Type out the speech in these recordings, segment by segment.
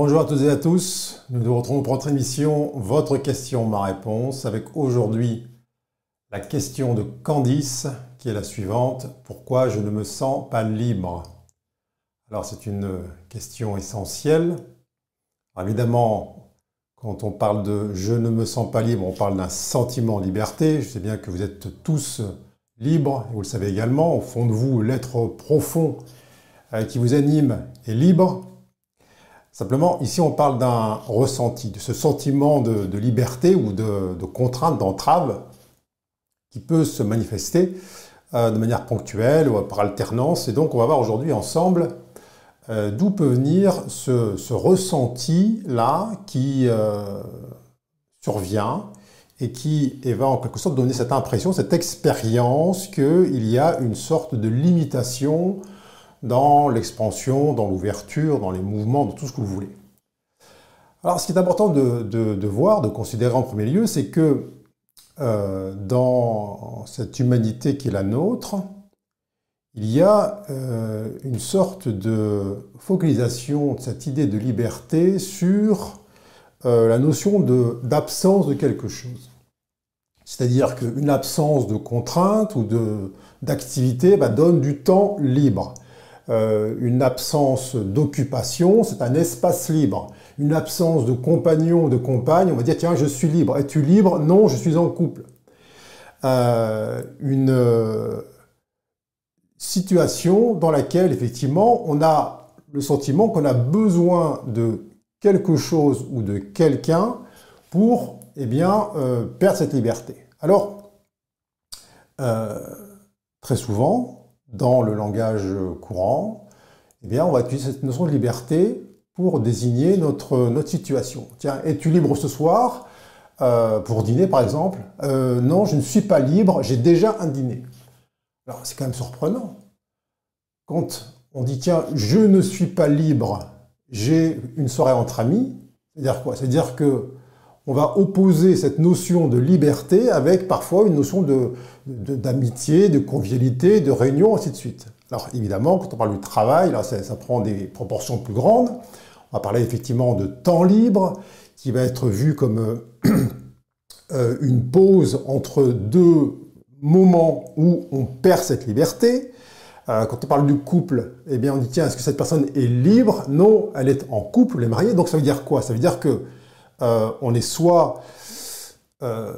Bonjour à toutes et à tous. Nous nous retrouvons pour notre émission Votre question, ma réponse, avec aujourd'hui la question de Candice qui est la suivante. Pourquoi je ne me sens pas libre? Alors c'est une question essentielle. évidemment, quand on parle de je ne me sens pas libre, on parle d'un sentiment de liberté. Je sais bien que vous êtes tous libres, vous le savez également, au fond de vous, l'être profond euh, qui vous anime est libre. Simplement, ici, on parle d'un ressenti, de ce sentiment de, liberté ou de, contrainte, d'entrave, qui peut se manifester euh, de manière ponctuelle ou par alternance. Et donc, on va voir aujourd'hui ensemble euh, d'où peut venir ce, ressenti-là qui survient et qui va en quelque sorte donner cette impression, cette expérience qu'il y a une sorte de limitation dans l'expansion, dans l'ouverture, dans les mouvements, dans tout ce que vous voulez. Alors ce qui est important de, voir, de considérer en premier lieu, c'est que euh, dans cette humanité qui est la nôtre, il y a euh, une sorte de focalisation de cette idée de liberté sur euh, la notion d'absence de, quelque chose. C'est-à-dire qu'une absence de contrainte ou d'activité bah, donne du temps libre. Euh, une absence d'occupation, c'est un espace libre. Une absence de compagnon, de compagne, on va dire tiens, je suis libre. Es-tu libre? Non, je suis en couple. Euh, une euh, situation dans laquelle effectivement on a le sentiment qu'on a besoin de quelque chose ou de quelqu'un pour eh bien, perdre cette liberté. Alors, très souvent, dans le langage courant, eh bien, on va utiliser cette notion de liberté pour désigner notre, situation. Tiens, es-tu libre ce soir euh, pour dîner, par exemple? Euh, Non, je ne suis pas libre, j'ai déjà un dîner. Alors, c'est quand même surprenant. Quand on dit, tiens, je ne suis pas libre, j'ai une soirée entre amis, c'est-à-dire quoi? C'est-à-dire que on va opposer cette notion de liberté avec parfois une notion d'amitié, de, convivialité, de réunion, ainsi de suite. Alors évidemment, quand on parle du travail, là, ça, prend des proportions plus grandes. On va parler effectivement de temps libre, qui va être vu comme euh, une pause entre deux moments où on perd cette liberté. Euh, quand on parle du couple, eh bien on dit tiens, est-ce que cette personne est libre? Non, elle est en couple, elle est mariée. Donc ça veut dire quoi? Ça veut dire que euh, on est soit euh,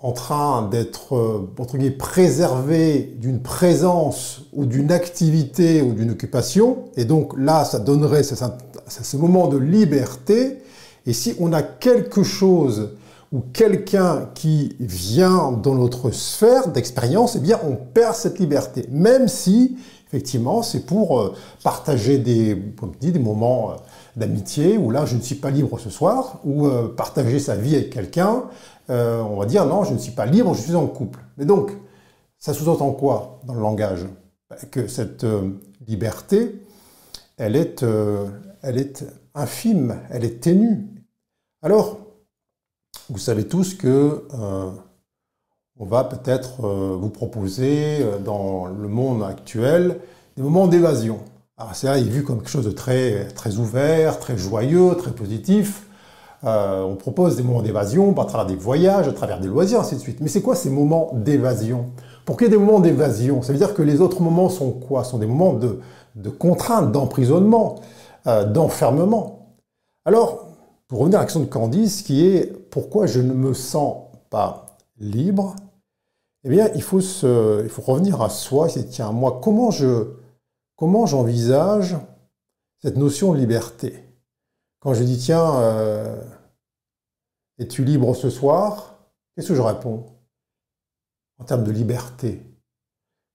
en train d'être, euh, entre guillemets, préservé d'une présence ou d'une activité ou d'une occupation, et donc là, ça donnerait ce, moment de liberté, et si on a quelque chose ou quelqu'un qui vient dans notre sphère d'expérience, eh bien, on perd cette liberté, même si, effectivement, c'est pour partager des, comme dit, des moments d'amitié, où là, je ne suis pas libre ce soir, ou euh, partager sa vie avec quelqu'un, euh, on va dire non, je ne suis pas libre, je suis en couple. Mais donc, ça sous-entend quoi dans le langage? Ben, Que cette euh, liberté, elle est, elle est infime, elle est ténue. Alors, vous savez tous que on va peut-être vous proposer dans le monde actuel des moments d'évasion. C'est est vu comme quelque chose de très, très ouvert, très joyeux, très positif. Euh, on propose des moments d'évasion à travers des voyages, à travers des loisirs, ainsi de suite. Mais c'est quoi ces moments d'évasion? Pour qu'il y ait des moments d'évasion, ça veut dire que les autres moments sont quoi? Sont des moments de, de contrainte, d'emprisonnement, euh, d'enfermement. Alors, pour revenir à la question de Candice, qui est pourquoi je ne me sens pas libre? Eh bien, il faut, se, il faut revenir à soi. C'est tiens, moi, comment je Comment j'envisage cette notion de liberté Quand je dis tiens, euh, es-tu libre ce soir? Qu'est-ce que je réponds? En termes de liberté.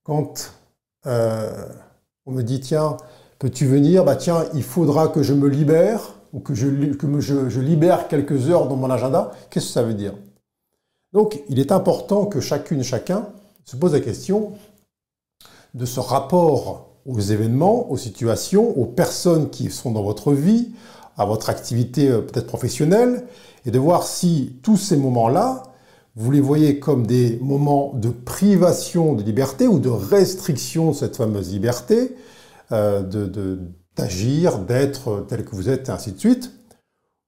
Quand euh, on me dit tiens, peux-tu venir? Bah tiens, il faudra que je me libère ou que, je, que je libère quelques heures dans mon agenda. Qu'est-ce que ça veut dire? Donc, il est important que chacune, chacun se pose la question de ce rapport aux événements, aux situations, aux personnes qui sont dans votre vie, à votre activité euh, peut-être professionnelle, et de voir si tous ces moments-là, vous les voyez comme des moments de privation de liberté ou de restriction de cette fameuse liberté, euh, d'agir, d'être tel que vous êtes, et ainsi de suite.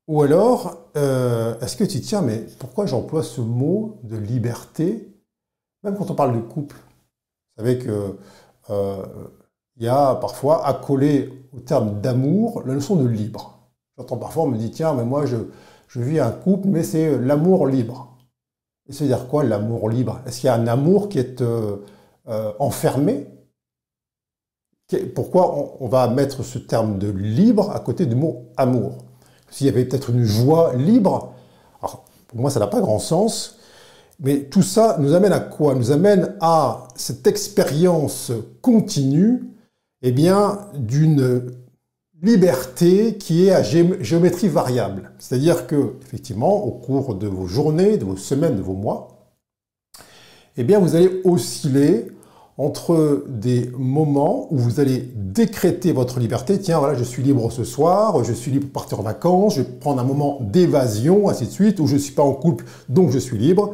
Ou alors, euh, est-ce que tu tiens, mais pourquoi j'emploie ce mot de liberté, même quand on parle de couple? Vous savez que euh, il y a parfois accolé au terme d'amour la notion de libre. J'entends parfois, on me dit, tiens, mais moi je, je vis un couple, mais c'est l'amour libre. Et c'est dire quoi l'amour libre? Est-ce qu'il y a un amour qui est euh, enfermé? Pourquoi on va mettre ce terme de libre à côté du mot amour? S'il y avait peut-être une joie libre, alors pour moi ça n'a pas grand sens, mais tout ça nous amène à quoi? Nous amène à cette expérience continue, eh bien, d'une liberté qui est à géométrie variable. C'est-à-dire que, effectivement, au cours de vos journées, de vos semaines, de vos mois, eh bien, vous allez osciller entre des moments où vous allez décréter votre liberté. Tiens, voilà, je suis libre ce soir, je suis libre pour partir en vacances, je vais prendre un moment d'évasion, ainsi de suite, où je ne suis pas en couple, donc je suis libre.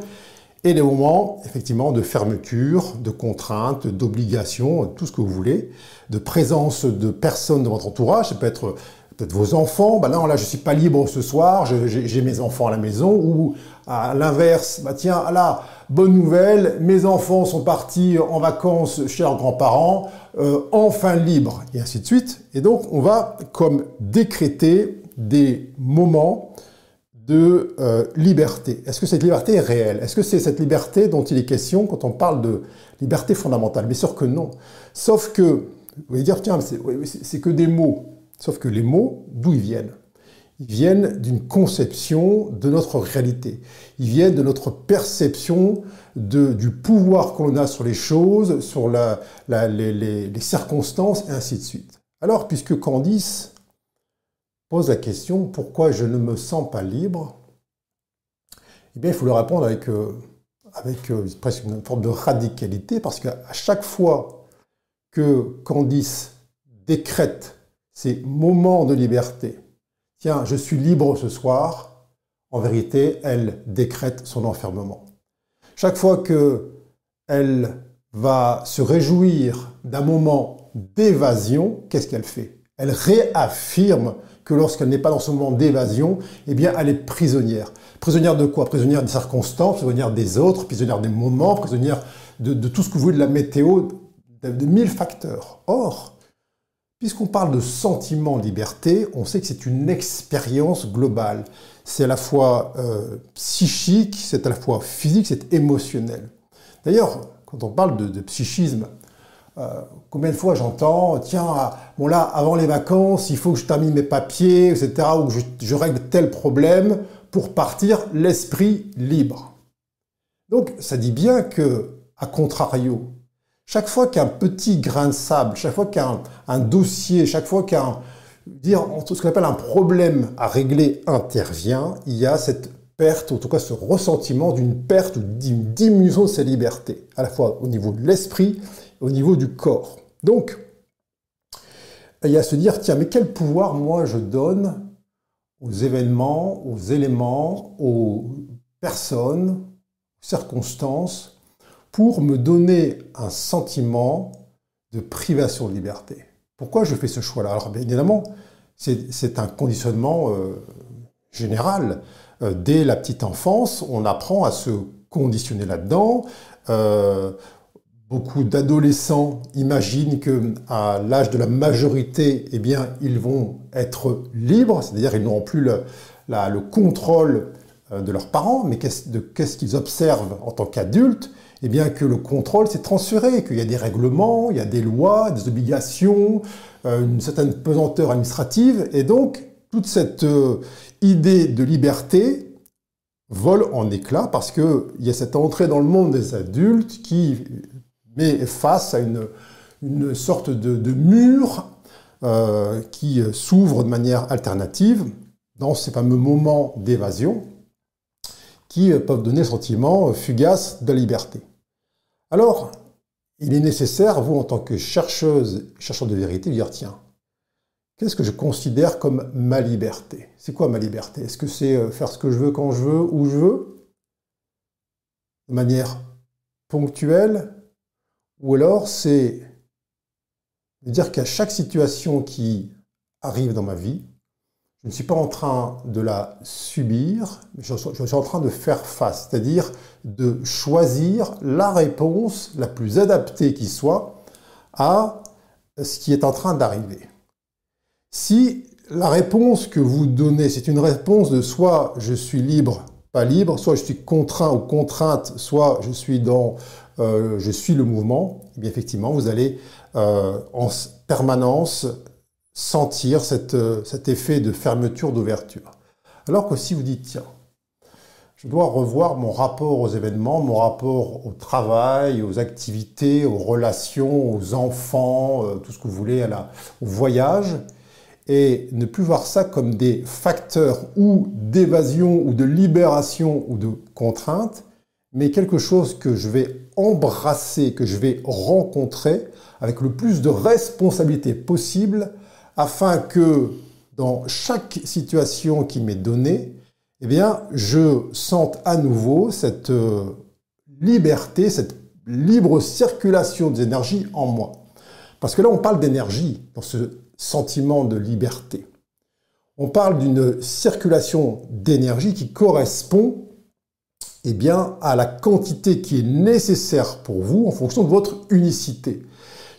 Et des moments, effectivement, de fermeture, de contraintes, d'obligations, tout ce que vous voulez, de présence de personnes de votre entourage. Ça peut être peut-être vos enfants, bah non, là, je suis pas libre ce soir, j'ai mes enfants à la maison, ou à l'inverse, bah tiens, là, bonne nouvelle, mes enfants sont partis en vacances chez leurs grands-parents, euh, enfin libres, et ainsi de suite. Et donc, on va comme décréter des moments de euh, liberté. Est-ce que cette liberté est réelle? Est-ce que c'est cette liberté dont il est question quand on parle de liberté fondamentale? Bien sûr que non. Sauf que, vous allez dire, tiens, c'est que des mots. Sauf que les mots, d'où ils viennent? Ils viennent d'une conception de notre réalité. Ils viennent de notre perception du pouvoir qu'on a sur les choses, sur les, circonstances, et ainsi de suite. Alors, puisque Candice pose la question pourquoi je ne me sens pas libre? Eh bien, il faut le répondre avec, euh, avec euh, presque une forme de radicalité, parce qu'à chaque fois que Candice décrète ces moments de liberté. Tiens, je suis libre ce soir. En vérité, elle décrète son enfermement. Chaque fois que elle va se réjouir d'un moment d'évasion, qu'est-ce qu'elle fait? Elle réaffirme que lorsqu'elle n'est pas dans ce moment d'évasion, eh bien, elle est prisonnière. Prisonnière de quoi? Prisonnière des circonstances, prisonnière des autres, prisonnière des moments, prisonnière de, tout ce que vous voulez de la météo, de, de mille facteurs. Or, Puisqu'on parle de sentiment liberté, on sait que c'est une expérience globale. C'est à la fois euh, psychique, c'est à la fois physique, c'est émotionnel. D'ailleurs, quand on parle de, psychisme, euh, combien de fois j'entends, tiens, ah, bon là, avant les vacances, il faut que je termine mes papiers, etc., ou que je, règle tel problème pour partir l'esprit libre. Donc, ça dit bien que, à contrario, chaque fois qu'un petit grain de sable, chaque fois qu'un dossier, chaque fois qu'un dire ce qu'on appelle un problème à régler intervient, il y a cette perte, en tout cas ce ressentiment d'une perte ou d'une diminution de sa liberté, à la fois au niveau de l'esprit au niveau du corps. Donc, il y a à se dire, tiens, mais quel pouvoir moi je donne aux événements, aux éléments, aux personnes, circonstances pour me donner un sentiment de privation de liberté? Pourquoi je fais ce choix-là? Alors évidemment, c'est un conditionnement euh, général. Euh, dès la petite enfance, on apprend à se conditionner là-dedans. Euh, beaucoup d'adolescents imaginent que à l'âge de la majorité, eh ils vont être libres, c'est-à-dire ils n'auront plus le, le contrôle de leurs parents, mais qu'est-ce qu'ils observent en tant qu'adultes? Eh bien que le contrôle s'est transféré, qu'il y a des règlements, il y a des lois, des obligations, euh, une certaine pesanteur administrative, et donc toute cette euh, idée de liberté vole en éclats parce qu'il y a cette entrée dans le monde des adultes qui met face à une, une sorte de, mur euh, qui s'ouvre de manière alternative dans ces fameux moments d'évasion qui peuvent donner le sentiment fugace de liberté. Alors, il est nécessaire, vous, en tant que chercheuse, chercheur de vérité, de dire, tiens, qu'est-ce que je considère comme ma liberté? C'est quoi ma liberté? Est-ce que c'est euh, faire ce que je veux quand je veux, où je veux? De manière ponctuelle Ou alors c'est de dire qu'à chaque situation qui arrive dans ma vie, je ne suis pas en train de la subir, je suis en train de faire face, c'est-à-dire de choisir la réponse la plus adaptée qui soit à ce qui est en train d'arriver. Si la réponse que vous donnez, c'est une réponse de soit je suis libre, pas libre, soit je suis contraint ou contrainte, soit je suis dans, euh, je suis le mouvement, eh bien effectivement, vous allez euh, en permanence sentir euh, cet effet de fermeture, d'ouverture. Alors que si vous dites, tiens, je dois revoir mon rapport aux événements, mon rapport au travail, aux activités, aux relations, aux enfants, tout ce que vous voulez, à la, au voyage, et ne plus voir ça comme des facteurs ou d'évasion ou de libération ou de contrainte, mais quelque chose que je vais embrasser, que je vais rencontrer avec le plus de responsabilité possible afin que dans chaque situation qui m'est donnée, eh bien, je sente à nouveau cette euh, liberté, cette libre circulation des énergies en moi. Parce que là, on parle d'énergie dans ce sentiment de liberté. On parle d'une circulation d'énergie qui correspond eh à la quantité qui est nécessaire pour vous en fonction de votre unicité.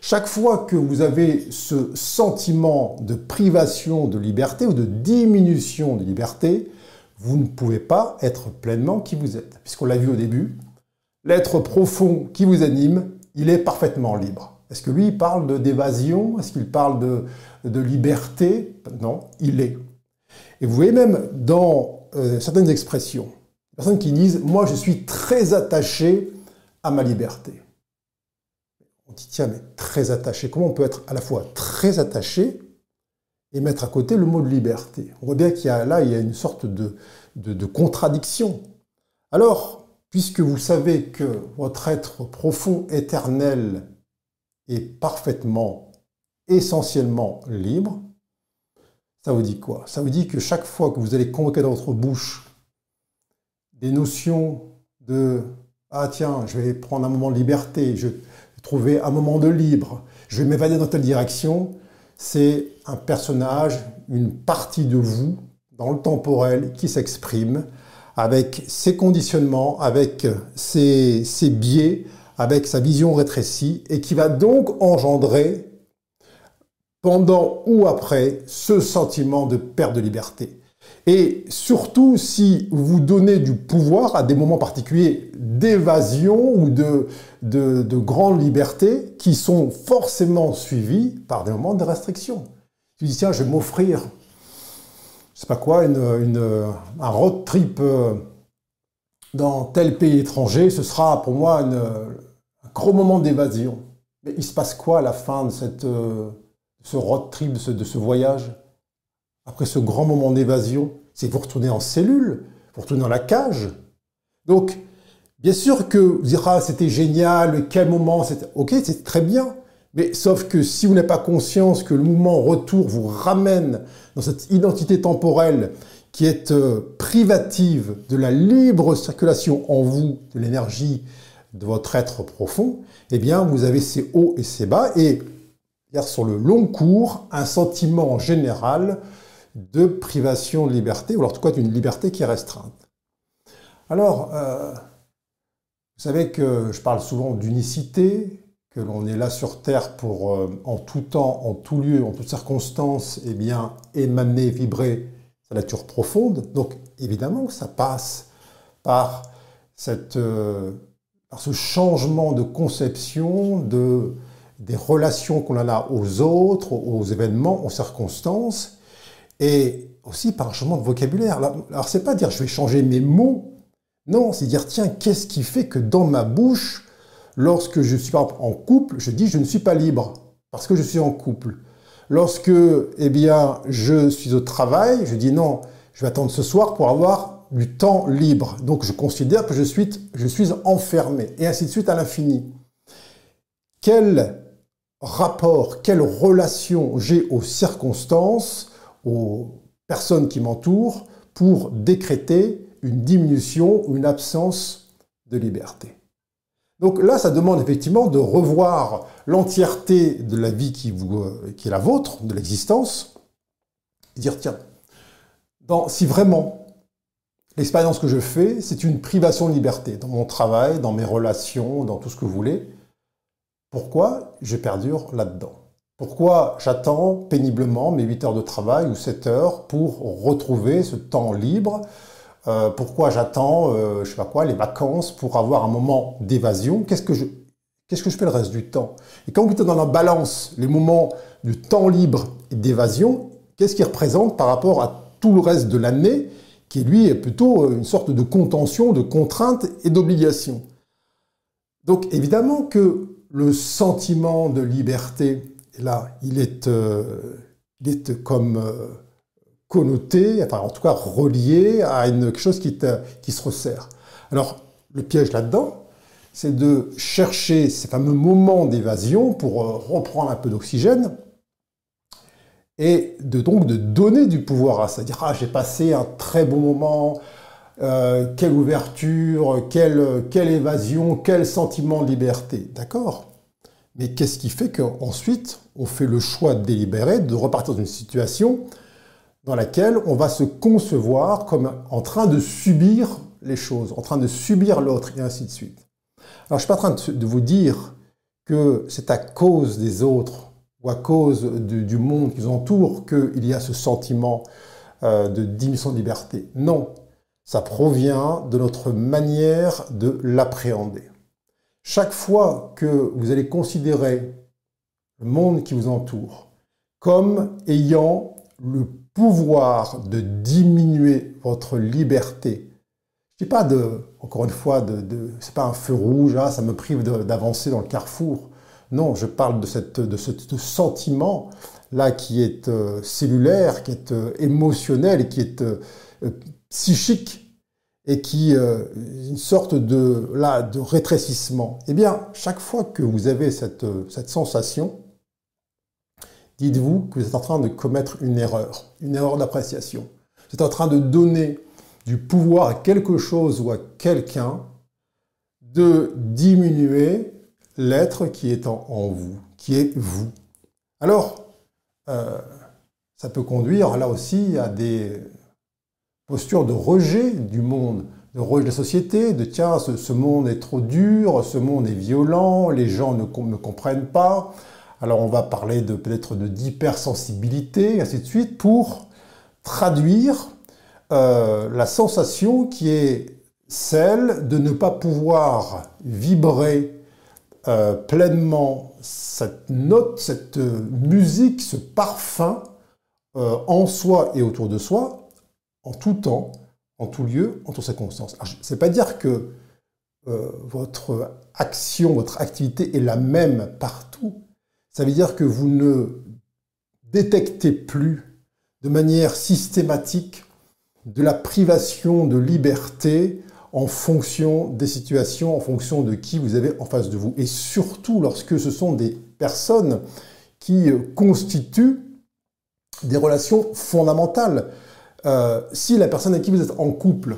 Chaque fois que vous avez ce sentiment de privation de liberté ou de diminution de liberté, vous ne pouvez pas être pleinement qui vous êtes. Puisqu'on l'a vu au début, l'être profond qui vous anime, il est parfaitement libre. Est-ce que lui, parle d'évasion? Est-ce qu'il parle de, de, liberté? Non, il est. Et vous voyez même dans euh, certaines expressions, personnes qui disent Moi, je suis très attaché à ma liberté. On dit Tiens, mais très attaché. Comment on peut être à la fois très attaché et mettre à côté le mot de liberté? On voit bien qu'il y a là, il y a une sorte de, de, de contradiction. Alors, puisque vous savez que votre être profond, éternel, est parfaitement, essentiellement libre, ça vous dit quoi? Ça vous dit que chaque fois que vous allez convoquer dans votre bouche des notions de ah tiens, je vais prendre un moment de liberté, je vais trouver un moment de libre, je vais m'évader dans telle direction, c'est un personnage, une partie de vous dans le temporel qui s'exprime avec ses conditionnements, avec ses, ses biais, avec sa vision rétrécie et qui va donc engendrer pendant ou après ce sentiment de perte de liberté. Et surtout si vous donnez du pouvoir à des moments particuliers d'évasion ou de, de, de, grande liberté qui sont forcément suivis par des moments de restriction. Tu dis, tiens, je vais m'offrir, je sais pas quoi, un road trip euh, dans tel pays étranger, ce sera pour moi une, gros moment d'évasion. Mais il se passe quoi à la fin de cette, euh, ce road trip, de ce voyage? Après ce grand moment d'évasion, c'est vous retourner en cellule, vous retourner dans la cage. Donc, bien sûr que vous direz, ah, c'était génial, quel moment, c'était... Ok, c'est très bien. Mais sauf que si vous n'avez pas conscience que le mouvement retour vous ramène dans cette identité temporelle qui est euh, privative de la libre circulation en vous de l'énergie de votre être profond, eh bien, vous avez ces hauts et ces bas, et sur le long cours, un sentiment général de privation de liberté, ou alors en tout cas d'une liberté qui est restreinte. Alors, euh, vous savez que je parle souvent d'unicité, que l'on est là sur Terre pour, euh, en tout temps, en tout lieu, en toutes circonstances, eh bien, émaner, vibrer sa nature profonde. Donc, évidemment, ça passe par cette euh, par ce changement de conception de, des relations qu'on a aux autres, aux événements, aux circonstances, et aussi par un changement de vocabulaire. Alors, c'est pas dire je vais changer mes mots, non, c'est dire tiens, qu'est-ce qui fait que dans ma bouche, lorsque je suis en couple, je dis je ne suis pas libre parce que je suis en couple. Lorsque, eh bien, je suis au travail, je dis non, je vais attendre ce soir pour avoir du temps libre. Donc je considère que je suis, je suis enfermé, et ainsi de suite à l'infini. Quel rapport, quelle relation j'ai aux circonstances, aux personnes qui m'entourent, pour décréter une diminution ou une absence de liberté. Donc là, ça demande effectivement de revoir l'entièreté de la vie qui, qui est la vôtre, de l'existence, et dire tiens, si vraiment l'expérience que je fais, c'est une privation de liberté dans mon travail, dans mes relations, dans tout ce que vous voulez, pourquoi je perdure là-dedans? Pourquoi j'attends péniblement mes 8 heures de travail ou 7 heures pour retrouver ce temps libre? Euh, Pourquoi j'attends, euh, je sais pas quoi, les vacances pour avoir un moment d'évasion? Qu'est-ce que je que je fais le reste du temps? Et quand vous êtes dans la balance les moments du temps libre et d'évasion, qu'est-ce qui représente par rapport à tout le reste de l'année, qui lui est plutôt euh, une sorte de contention, de contrainte et d'obligation? Donc évidemment que le sentiment de liberté, là, il est, euh, comme euh, connoté, en tout cas relié à quelque chose qui, qui se resserre. Alors le piège là-dedans, c'est de chercher ces fameux moments d'évasion pour euh, reprendre un peu d'oxygène et donc de donner du pouvoir à ça. Dire ah j'ai passé un très bon moment, euh, quelle ouverture, quelle, quelle évasion, quel sentiment de liberté. D'accord? Mais qu'est-ce qui fait qu'ensuite on fait le choix délibéré de repartir dans une situation dans laquelle on va se concevoir comme en train de subir les choses, en train de subir l'autre et ainsi de suite. Alors, je ne suis pas en train de vous dire que c'est à cause des autres ou à cause du, monde qui nous entoure qu'il y a ce sentiment euh, de diminution de liberté. Non, ça provient de notre manière de l'appréhender. Chaque fois que vous allez considérer le monde qui vous entoure comme ayant le pouvoir de diminuer votre liberté je dis pas de, encore une fois, de, de c'est pas un feu rouge, ah, ça me prive d'avancer dans le carrefour. Non, je parle de, cette, de ce sentiment là qui est euh, cellulaire, qui est euh, émotionnel, qui est euh, psychique et qui une sorte de là de rétrécissement. Eh bien, chaque fois que vous avez cette, cette sensation, dites-vous que vous êtes en train de commettre une erreur, une erreur d'appréciation. Vous êtes en train de donner du pouvoir à quelque chose ou à quelqu'un de diminuer l'être qui est en, vous, qui est vous. Alors, euh, ça peut conduire là aussi à des postures de rejet du monde, de rejet de la société, de tiens, ce, monde est trop dur, ce monde est violent, les gens ne comprennent pas. Alors on va parler de peut-être de d'hypersensibilité, ainsi de suite, pour traduire euh, la sensation qui est celle de ne pas pouvoir vibrer euh, pleinement cette note, cette musique, ce parfum euh, en soi et autour de soi, en tout temps, en tout lieu, en toutes circonstances. Ce n'est pas dire que votre action, votre activité est la même partout. Ça veut dire que vous ne détectez plus de manière systématique de la privation de liberté en fonction des situations, en fonction de qui vous avez en face de vous. Et surtout lorsque ce sont des personnes qui euh, constituent des relations fondamentales. Euh, si la personne avec qui vous êtes en couple,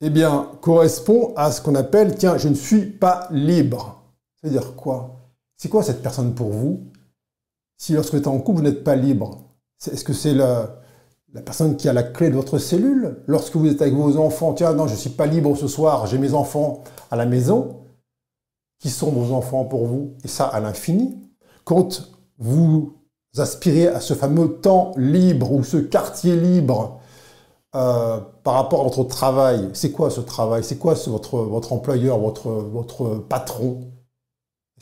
eh bien, correspond à ce qu'on appelle, tiens, je ne suis pas libre. C'est-à-dire quoi? C'est quoi cette personne pour vous? Si lorsque vous êtes en couple, vous n'êtes pas libre Est-ce que c'est la, personne qui a la clé de votre cellule, lorsque vous êtes avec vos enfants, tiens, non, je ne suis pas libre ce soir, j'ai mes enfants à la maison, qui sont vos enfants pour vous, et ça à l'infini, quand vous aspirez à ce fameux temps libre ou ce quartier libre euh, par rapport à votre travail, c'est quoi ce travail? C'est quoi votre, employeur, votre patron?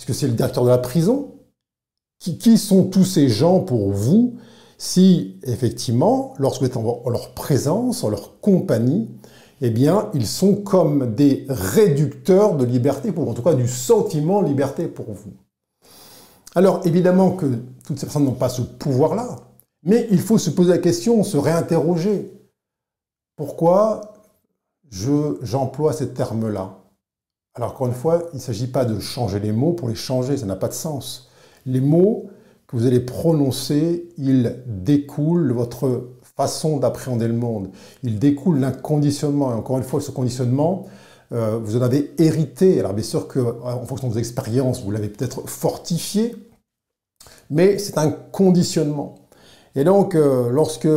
Est-ce que c'est le directeur de la prison qui, sont tous ces gens pour vous si effectivement, lorsque vous êtes en leur présence, en leur compagnie, eh bien, ils sont comme des réducteurs de liberté pour en tout cas du sentiment de liberté pour vous. Alors, évidemment que toutes ces personnes n'ont pas ce pouvoir-là, mais il faut se poser la question, se réinterroger. Pourquoi j'emploie ces termes-là? Alors, encore une fois, il ne s'agit pas de changer les mots pour les changer, ça n'a pas de sens. Les mots, que vous allez prononcer, il découle de votre façon d'appréhender le monde. Il découle d'un conditionnement. Et encore une fois, ce conditionnement, euh, vous en avez hérité. Alors bien sûr qu'en fonction de vos expériences, vous l'avez peut-être fortifié, mais c'est un conditionnement. Et donc, euh, lorsque,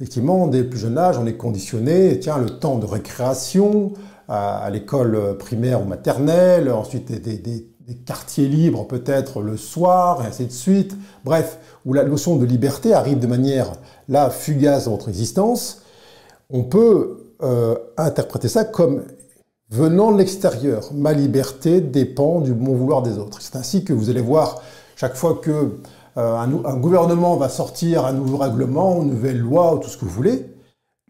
effectivement, dès le plus jeune âge, on est conditionné, tiens, le temps de récréation à, l'école primaire ou maternelle, ensuite des, quartiers libres peut-être le soir, et ainsi de suite, bref, où la notion de liberté arrive de manière, là, fugace dans votre existence, on peut euh, interpréter ça comme venant de l'extérieur. Ma liberté dépend du bon vouloir des autres. C'est ainsi que vous allez voir chaque fois que euh, un, gouvernement va sortir un nouveau règlement, une nouvelle loi, ou tout ce que vous voulez,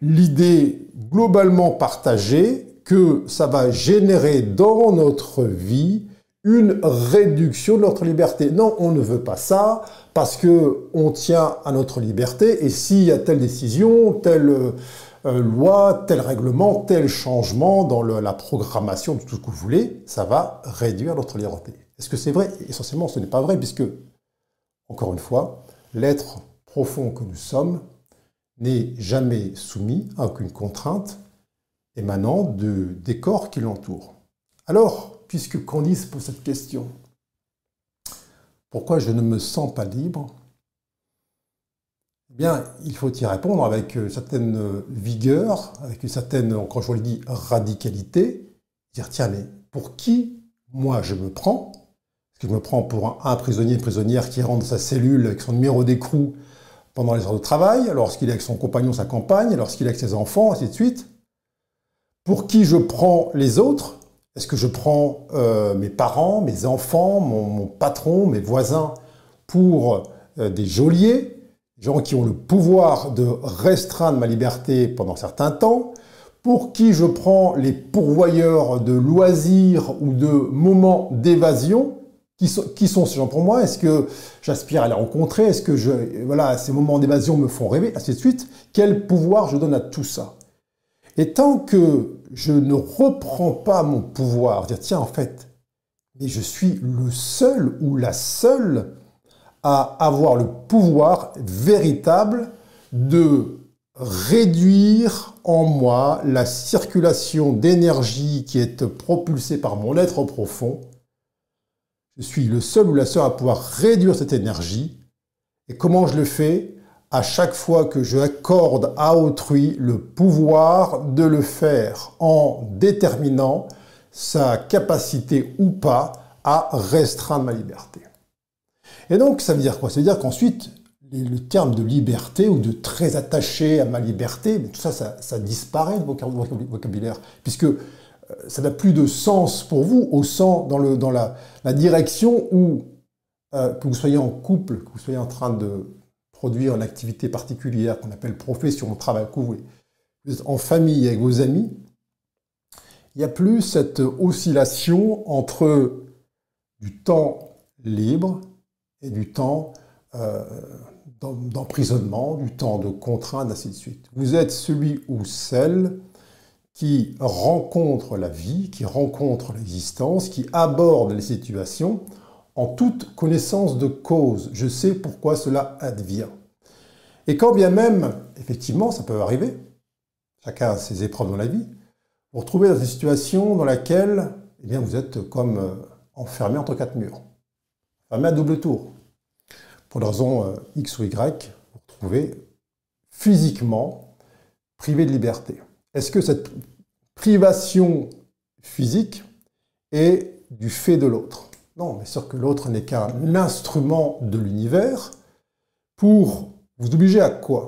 l'idée globalement partagée que ça va générer dans notre vie une réduction de notre liberté. Non, on ne veut pas ça parce que on tient à notre liberté et s'il y a telle décision, telle euh, loi, tel règlement, tel changement dans la programmation de tout ce que vous voulez, ça va réduire notre liberté. Est-ce que c'est vrai? Essentiellement, ce n'est pas vrai puisque, encore une fois, l'être profond que nous sommes n'est jamais soumis à aucune contrainte émanant du décor qui l'entoure. Alors, puisque Candice pose cette question. Pourquoi je ne me sens pas libre? Eh bien, il faut y répondre avec une certaine vigueur, avec une certaine, quand je le dis, radicalité. Dire, tiens, mais pour qui, moi, je me prends? Est-ce que je me prends pour un, prisonnier, une prisonnière qui rentre dans sa cellule avec son numéro d'écrou pendant les heures de travail, lorsqu'il est avec son compagnon, sa compagne, lorsqu'il est avec ses enfants, ainsi de suite Pour qui je prends les autres? Est-ce que je prends euh, mes parents, mes enfants, mon, patron, mes voisins pour euh, des geôliers, gens qui ont le pouvoir de restreindre ma liberté pendant certains temps, pour qui je prends les pourvoyeurs de loisirs ou de moments d'évasion qui sont, ces gens pour moi? Est-ce que j'aspire à les rencontrer? Est-ce que voilà, ces moments d'évasion me font rêver? Ainsi de suite. Quel pouvoir je donne à tout ça? Et tant que je ne reprends pas mon pouvoir, dire tiens en fait, mais je suis le seul ou la seule à avoir le pouvoir véritable de réduire en moi la circulation d'énergie qui est propulsée par mon être profond. Je suis le seul ou la seule à pouvoir réduire cette énergie. Et comment je le fais? À chaque fois que je accorde à autrui le pouvoir de le faire en déterminant sa capacité ou pas à restreindre ma liberté. Et donc, ça veut dire quoi? Ça veut dire qu'ensuite, le terme de liberté ou de très attaché à ma liberté, tout ça, ça, disparaît de vocabulaire, puisque euh, ça n'a plus de sens pour vous au sens dans, le, dans la, direction où, euh, que vous soyez en couple, que vous soyez en train de produire une activité particulière qu'on appelle profession, travail, vous êtes en famille avec vos amis, il n'y a plus cette oscillation entre du temps libre et du temps euh, d'emprisonnement, du temps de contrainte, ainsi de suite. Vous êtes celui ou celle qui rencontre la vie, qui rencontre l'existence, qui aborde les situations en toute connaissance de cause. Je sais pourquoi cela advient. Et quand bien même, effectivement, ça peut arriver, chacun a ses épreuves dans la vie, vous retrouvez dans une situation dans laquelle eh bien, vous êtes comme euh, enfermé entre quatre murs, enfermé à double tour. Pour des raisons euh, X ou Y, vous vous retrouvez physiquement privé de liberté. Est-ce que cette privation physique est du fait de l'autre? Non, bien sûr que l'autre n'est qu'un instrument de l'univers pour vous obliger à quoi?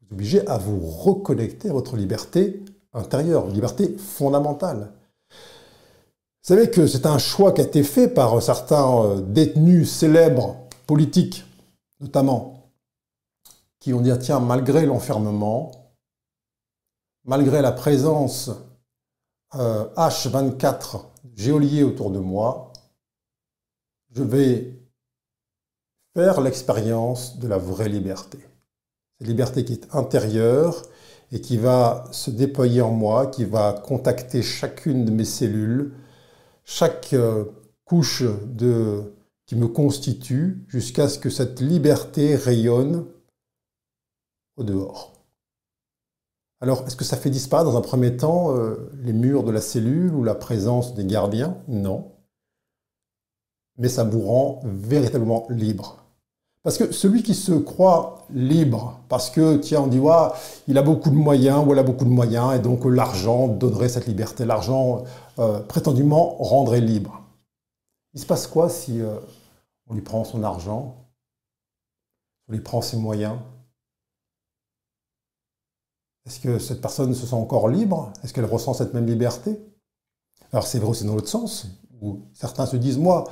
Vous obliger à vous reconnecter à votre liberté intérieure, liberté fondamentale. Vous savez que c'est un choix qui a été fait par certains euh, détenus célèbres politiques, notamment, qui ont dit, tiens, malgré l'enfermement, malgré la présence H24 euh, géoliers autour de moi, je vais faire l'expérience de la vraie liberté. Cette liberté qui est intérieure et qui va se déployer en moi, qui va contacter chacune de mes cellules, chaque euh, couche de, qui me constitue, jusqu'à ce que cette liberté rayonne au dehors. Alors, est-ce que ça fait disparaître dans un premier temps euh, les murs de la cellule ou la présence des gardiens? Non mais ça vous rend véritablement libre. Parce que celui qui se croit libre, parce que, tiens, on dit, il a beaucoup de moyens, ou elle a beaucoup de moyens, et donc l'argent donnerait cette liberté, l'argent euh, prétendument rendrait libre. Il se passe quoi si euh, on lui prend son argent, on lui prend ses moyens? Est-ce que cette personne se sent encore libre? Est-ce qu'elle ressent cette même liberté? Alors c'est vrai aussi dans l'autre sens, où certains se disent, moi,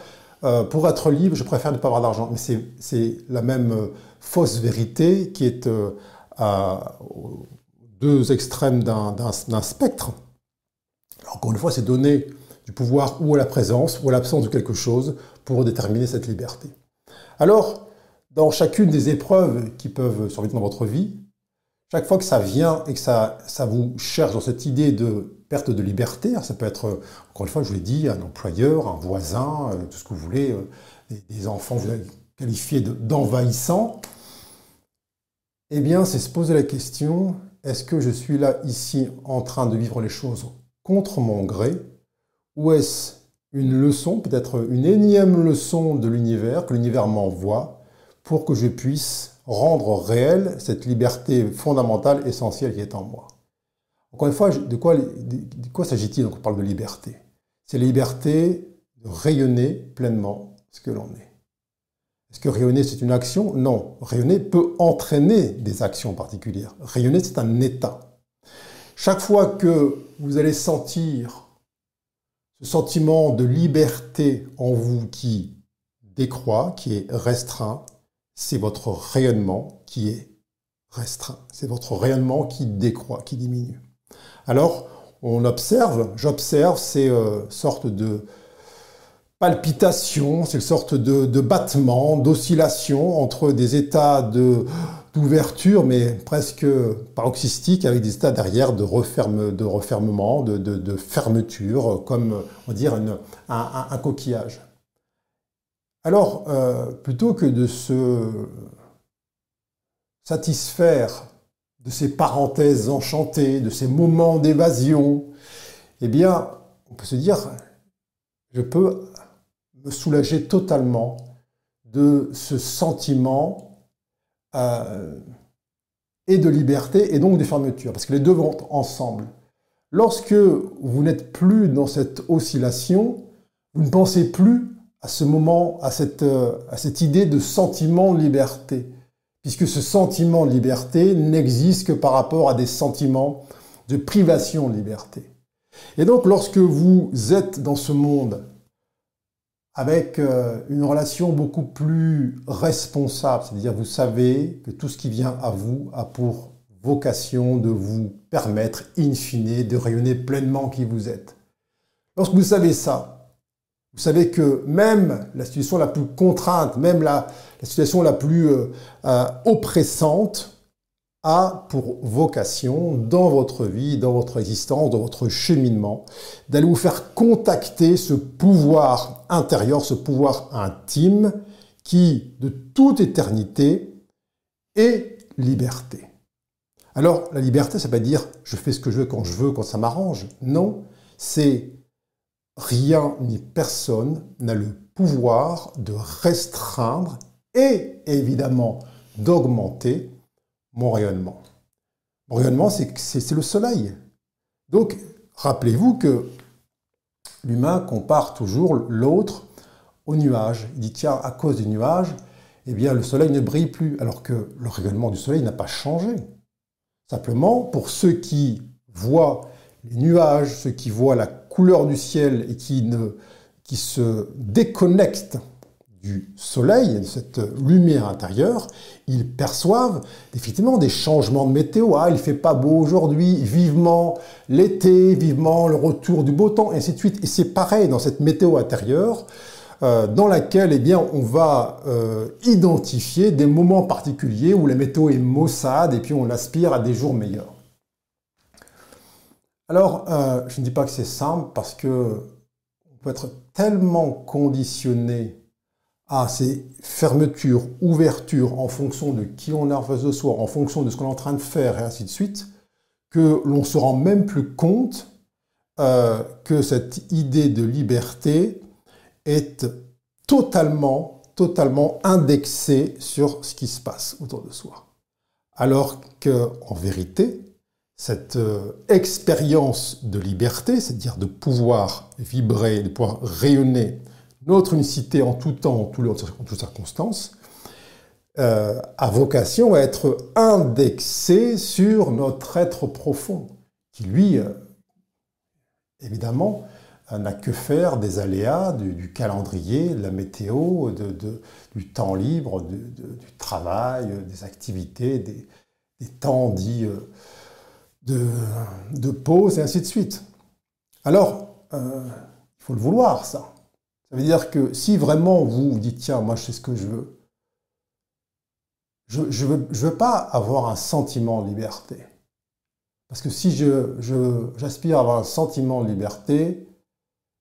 euh, pour être libre, je préfère ne pas avoir d'argent. Mais c'est la même euh, fausse vérité qui est euh, à deux extrêmes d'un spectre. encore une fois, c'est donner du pouvoir ou à la présence ou à l'absence de quelque chose pour déterminer cette liberté. Alors, dans chacune des épreuves qui peuvent survenir dans votre vie, chaque fois que ça vient et que ça, ça vous cherche dans cette idée de perte de liberté. ça peut être, encore une fois, je vous l'ai dit, un employeur, un voisin, euh, tout ce que vous voulez, euh, des, enfants vous qualifiés d'envahissants. eh bien, c'est se poser la question, est-ce que je suis là, ici, en train de vivre les choses contre mon gré Ou est-ce une leçon, peut-être une énième leçon de l'univers, que l'univers m'envoie pour que je puisse rendre réelle cette liberté fondamentale, essentielle qui est en moi encore une fois, de quoi, quoi s'agit-il quand on parle de liberté? C'est la liberté de rayonner pleinement ce que l'on est. Est-ce que rayonner, c'est une action? Non. Rayonner peut entraîner des actions particulières. Rayonner, c'est un état. Chaque fois que vous allez sentir ce sentiment de liberté en vous qui décroît, qui est restreint, c'est votre rayonnement qui est restreint. C'est votre rayonnement qui décroît, qui diminue. Alors, on observe, j'observe ces euh, sortes de palpitations, ces sortes de, de battements, d'oscillations entre des états d'ouverture, mais presque paroxystiques, avec des états derrière de, de refermement, de, fermeture, comme on dire un, coquillage. Alors, euh, plutôt que de se satisfaire de ces parenthèses enchantées, de ces moments d'évasion, eh bien, on peut se dire, je peux me soulager totalement de ce sentiment euh, et de liberté et donc de fermeture, parce que les deux vont ensemble. Lorsque vous n'êtes plus dans cette oscillation, vous ne pensez plus à ce moment, à cette, euh, à cette idée de sentiment de liberté puisque ce sentiment de liberté n'existe que par rapport à des sentiments de privation de liberté. Et donc lorsque vous êtes dans ce monde avec euh, une relation beaucoup plus responsable, c'est-à-dire vous savez que tout ce qui vient à vous a pour vocation de vous permettre, in fine, de rayonner pleinement qui vous êtes. Lorsque vous savez ça, vous savez que même la situation la plus contrainte, même la, situation la plus euh, euh, oppressante, a pour vocation dans votre vie, dans votre existence, dans votre cheminement, d'aller vous faire contacter ce pouvoir intérieur, ce pouvoir intime qui, de toute éternité, est liberté. Alors, la liberté, ça veut pas dire je fais ce que je veux quand je veux, quand ça m'arrange. Non, c'est rien ni personne n'a le pouvoir de restreindre et évidemment d'augmenter mon rayonnement. Mon rayonnement, c'est le soleil. Donc, rappelez-vous que l'humain compare toujours l'autre au nuage. Il dit, tiens, à cause du nuage, eh bien, le soleil ne brille plus, alors que le rayonnement du soleil n'a pas changé. Simplement, pour ceux qui voient les nuages, ceux qui voient la couleur du ciel et qui, ne, qui se déconnectent du soleil, de cette lumière intérieure, ils perçoivent effectivement des changements de météo. Ah, il fait pas beau aujourd'hui, vivement l'été, vivement le retour du beau temps, et ainsi de suite. Et c'est pareil dans cette météo intérieure, euh, dans laquelle eh bien, on va euh, identifier des moments particuliers où la météo est maussade et puis on aspire à des jours meilleurs. Alors, euh, je ne dis pas que c'est simple parce que on peut être tellement conditionné à ces fermetures, ouvertures en fonction de qui on est en face de soi, en fonction de ce qu'on est en train de faire et ainsi de suite, que l'on se rend même plus compte euh, que cette idée de liberté est totalement, totalement indexé sur ce qui se passe autour de soi. Alors que, en vérité, cette euh, expérience de liberté, c'est-à-dire de pouvoir vibrer, de pouvoir rayonner notre unicité en tout temps, en, toutes circonstances, euh, a vocation à être indexée sur notre être profond, qui lui, euh, évidemment, n'a que faire des aléas du, calendrier, de la météo, du temps libre, du travail, des activités, des, temps dits de, pause et ainsi de suite. Alors, euh, il faut le vouloir, ça. Ça veut dire que si vraiment vous dites, tiens, moi je sais ce que je veux, je ne je veux, je veux, pas avoir un sentiment de liberté. Parce que si j'aspire je, à avoir un sentiment de liberté,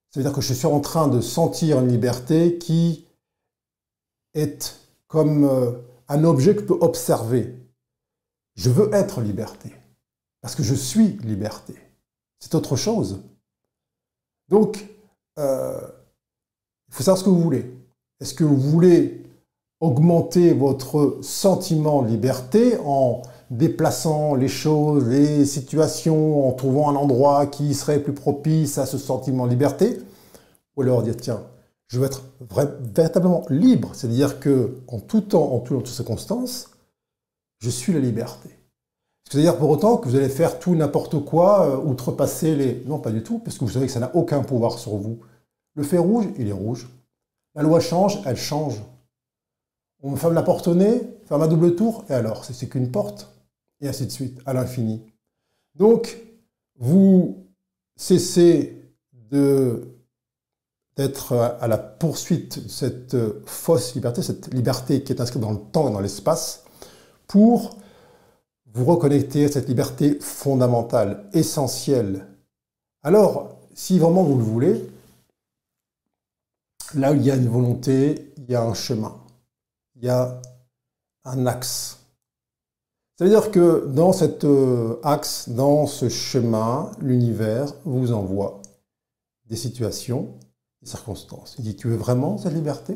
ça veut dire que je suis en train de sentir une liberté qui est comme euh, un objet que je peux observer. Je veux être liberté. Parce que je suis liberté. C'est autre chose. Donc, euh, il faut savoir ce que vous voulez. Est-ce que vous voulez augmenter votre sentiment de liberté en déplaçant les choses, les situations, en trouvant un endroit qui serait plus propice à ce sentiment de liberté, ou alors dire tiens, je veux être véritablement libre, c'est-à-dire que en tout temps, en, toutes circonstances, je suis la liberté. C'est-à-dire pour autant que vous allez faire tout n'importe quoi, euh, outrepasser les... Non, pas du tout, parce que vous savez que ça n'a aucun pouvoir sur vous. Le fait rouge, il est rouge. La loi change, elle change. On ferme la porte au nez, ferme à double tour, et alors C'est qu'une porte et ainsi de suite, à l'infini. Donc, vous cessez d'être à la poursuite de cette fausse liberté, cette liberté qui est inscrite dans le temps et dans l'espace, pour vous reconnecter à cette liberté fondamentale, essentielle. Alors, si vraiment vous le voulez, là où il y a une volonté, il y a un chemin, il y a un axe. Ça veut dire que dans cet euh, axe, dans ce chemin, l'univers vous envoie des situations, des circonstances. Il dit, tu veux vraiment cette liberté?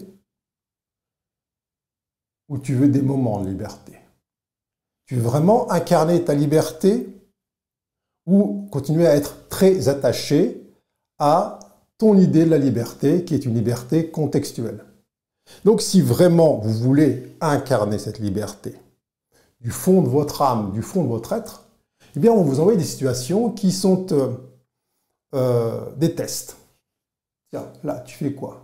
Ou tu veux des moments de liberté? Tu veux vraiment incarner ta liberté ou continuer à être très attaché à ton idée de la liberté, qui est une liberté contextuelle? Donc si vraiment vous voulez incarner cette liberté, du fond de votre âme, du fond de votre être, eh bien, on vous envoie des situations qui sont euh, euh, des tests. Tiens, là, tu fais quoi?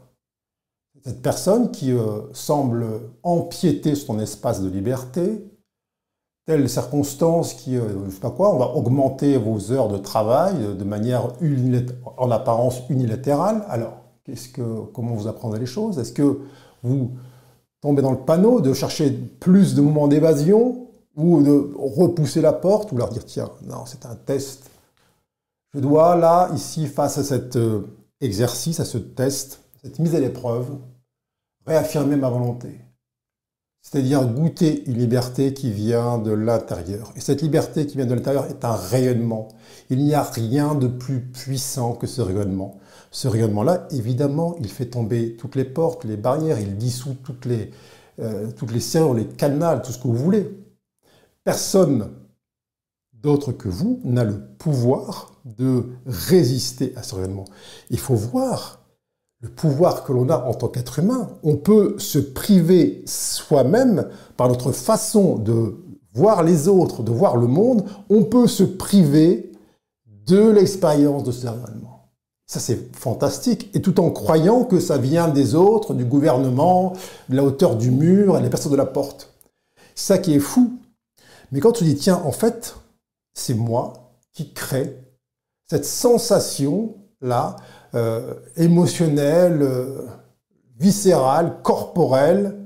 Cette personne qui euh, semble empiéter sur ton espace de liberté, telle circonstance qui, je sais pas quoi, on va augmenter vos heures de travail de manière en apparence unilatérale. Alors, qu'est-ce que, comment vous apprendrez les choses? Est-ce que vous tombez dans le panneau de chercher plus de moments d'évasion ou de repousser la porte, ou leur dire, tiens, non, c'est un test. Je dois, là, ici, face à cet euh, exercice, à ce test, cette mise à l'épreuve, réaffirmer ma volonté. C'est-à-dire goûter une liberté qui vient de l'intérieur. Et cette liberté qui vient de l'intérieur est un rayonnement. Il n'y a rien de plus puissant que ce rayonnement. Ce rayonnement-là, évidemment, il fait tomber toutes les portes, les barrières, il dissout toutes les, euh, toutes les serrures, les canals, tout ce que vous voulez. Personne d'autre que vous n'a le pouvoir de résister à ce rayonnement. Il faut voir le pouvoir que l'on a en tant qu'être humain. On peut se priver soi-même par notre façon de voir les autres, de voir le monde. On peut se priver de l'expérience de ce rayonnement. Ça, c'est fantastique. Et tout en croyant que ça vient des autres, du gouvernement, de la hauteur du mur et des personnes de la porte. Ça qui est fou, mais quand tu dis, tiens, en fait, c'est moi qui crée cette sensation-là, euh, émotionnelle, euh, viscérale, corporelle,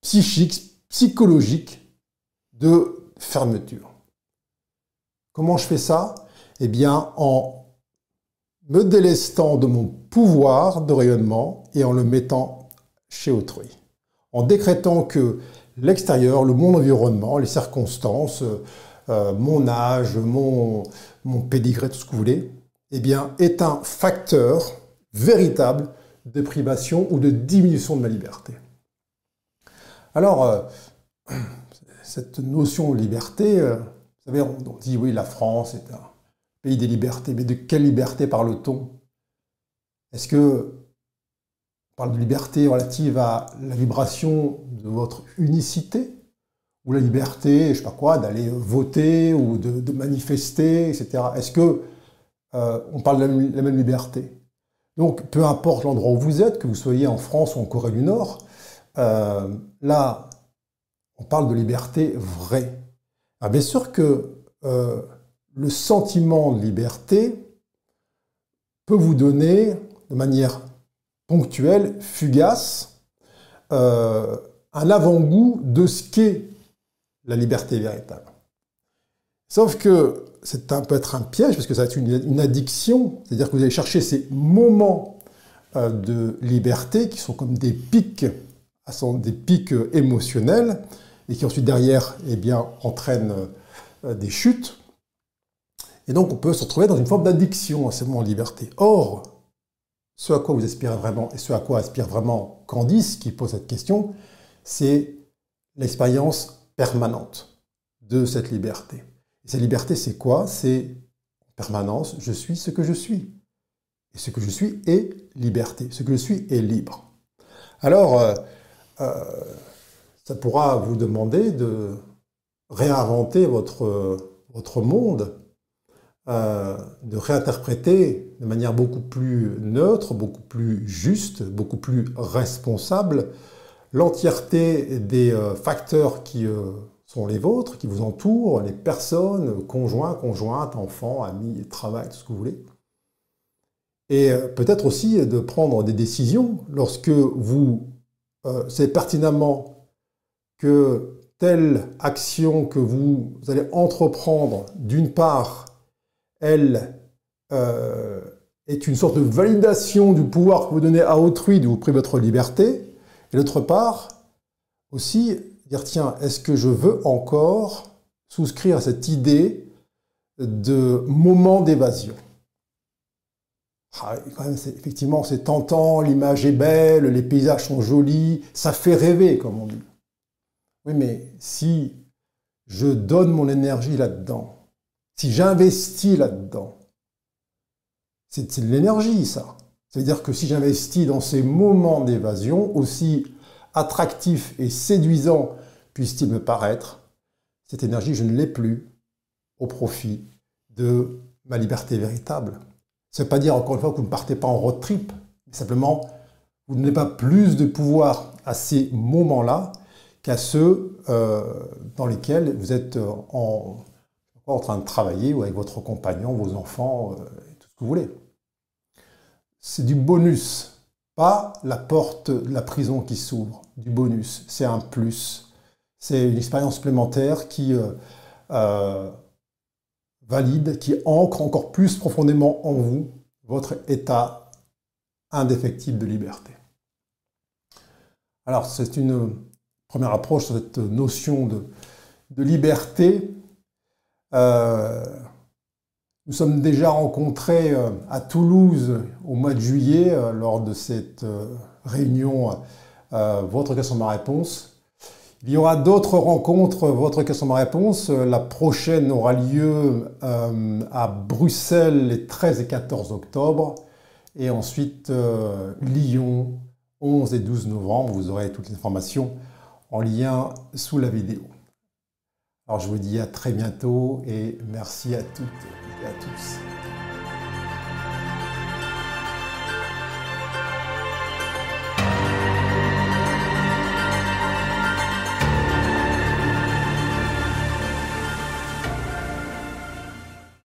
psychique, psychologique de fermeture. Comment je fais ça? Eh bien, en me délestant de mon pouvoir de rayonnement et en le mettant chez autrui. En décrétant que l'extérieur, le monde environnement, les circonstances, euh, mon âge, mon, mon pédigré, tout ce que vous voulez, eh bien, est un facteur véritable de privation ou de diminution de ma liberté. Alors, cette notion de liberté, vous savez, on dit oui, la France est un pays des libertés, mais de quelle liberté parle-t-on? Est-ce que on parle de liberté relative à la vibration de votre unicité? Ou la liberté, je sais pas quoi, d'aller voter ou de, manifester, etc. Est-ce que euh, on parle de la, même liberté Donc, peu importe l'endroit où vous êtes, que vous soyez en France ou en Corée du Nord, euh, là, on parle de liberté vraie. Ah, bien sûr que euh, le sentiment de liberté peut vous donner de manière ponctuelle, fugace, un avant-goût de ce qu'est la liberté véritable. Sauf que c'est un peut être un piège parce que ça va être une, addiction, c'est-à-dire que vous allez chercher ces moments euh, de liberté qui sont comme des pics, des pics émotionnels et qui ensuite derrière, eh bien, entraînent euh, des chutes. Et donc, on peut se retrouver dans une forme d'addiction à ces moments de liberté. Or, ce à quoi vous aspirez vraiment et ce à quoi aspire vraiment Candice, qui pose cette question, c'est l'expérience permanente de cette liberté. Et cette liberté, c'est quoi? C'est en permanence, je suis ce que je suis. Et ce que je suis est liberté. Ce que je suis est libre. Alors, euh, euh, ça pourra vous demander de réinventer votre, monde euh, de réinterpréter de manière beaucoup plus neutre, beaucoup plus juste, beaucoup plus responsable l'entièreté des facteurs qui sont les vôtres, qui vous entourent, les personnes, conjoints, conjointes, enfants, amis, travail, tout ce que vous voulez. Et peut-être aussi de prendre des décisions lorsque vous savez pertinemment que telle action que vous allez entreprendre, d'une part, elle euh, est une sorte de validation du pouvoir que vous donnez à autrui de vous priver votre liberté, et d'autre part, aussi dire, tiens, est-ce que je veux encore souscrire à cette idée de moment d'évasion? Ah, effectivement, c'est tentant, l'image est belle, les paysages sont jolis, ça fait rêver, comme on dit. Oui, mais si je donne mon énergie là-dedans, si j'investis là-dedans, c'est de l'énergie, ça. C'est-à-dire que si j'investis dans ces moments d'évasion, aussi attractifs et séduisants puissent-ils me paraître, cette énergie, je ne l'ai plus au profit de ma liberté véritable. Ça ne veut pas dire, encore une fois, que vous ne partez pas en road trip, mais simplement, vous n'avez pas plus de pouvoir à ces moments-là qu'à ceux euh, dans lesquels vous êtes en, en train de travailler ou avec votre compagnon, vos enfants, euh, tout ce que vous voulez. C'est du bonus, pas la porte de la prison qui s'ouvre, du bonus, c'est un plus. C'est une expérience supplémentaire qui euh, euh, valide, qui ancre encore plus profondément en vous votre état indéfectible de liberté. Alors c'est une première approche sur cette notion de, liberté euh, nous sommes déjà rencontrés euh, à Toulouse au mois de juillet euh, lors de cette réunion Votre question ma réponse. Il y aura d'autres rencontres Votre question ma réponse. La prochaine aura lieu à Bruxelles les 13 et 14 octobre et ensuite Lyon 11 et 12 novembre. Vous aurez toutes les informations en lien sous la vidéo. Alors je vous dis à très bientôt et merci à toutes et à tous.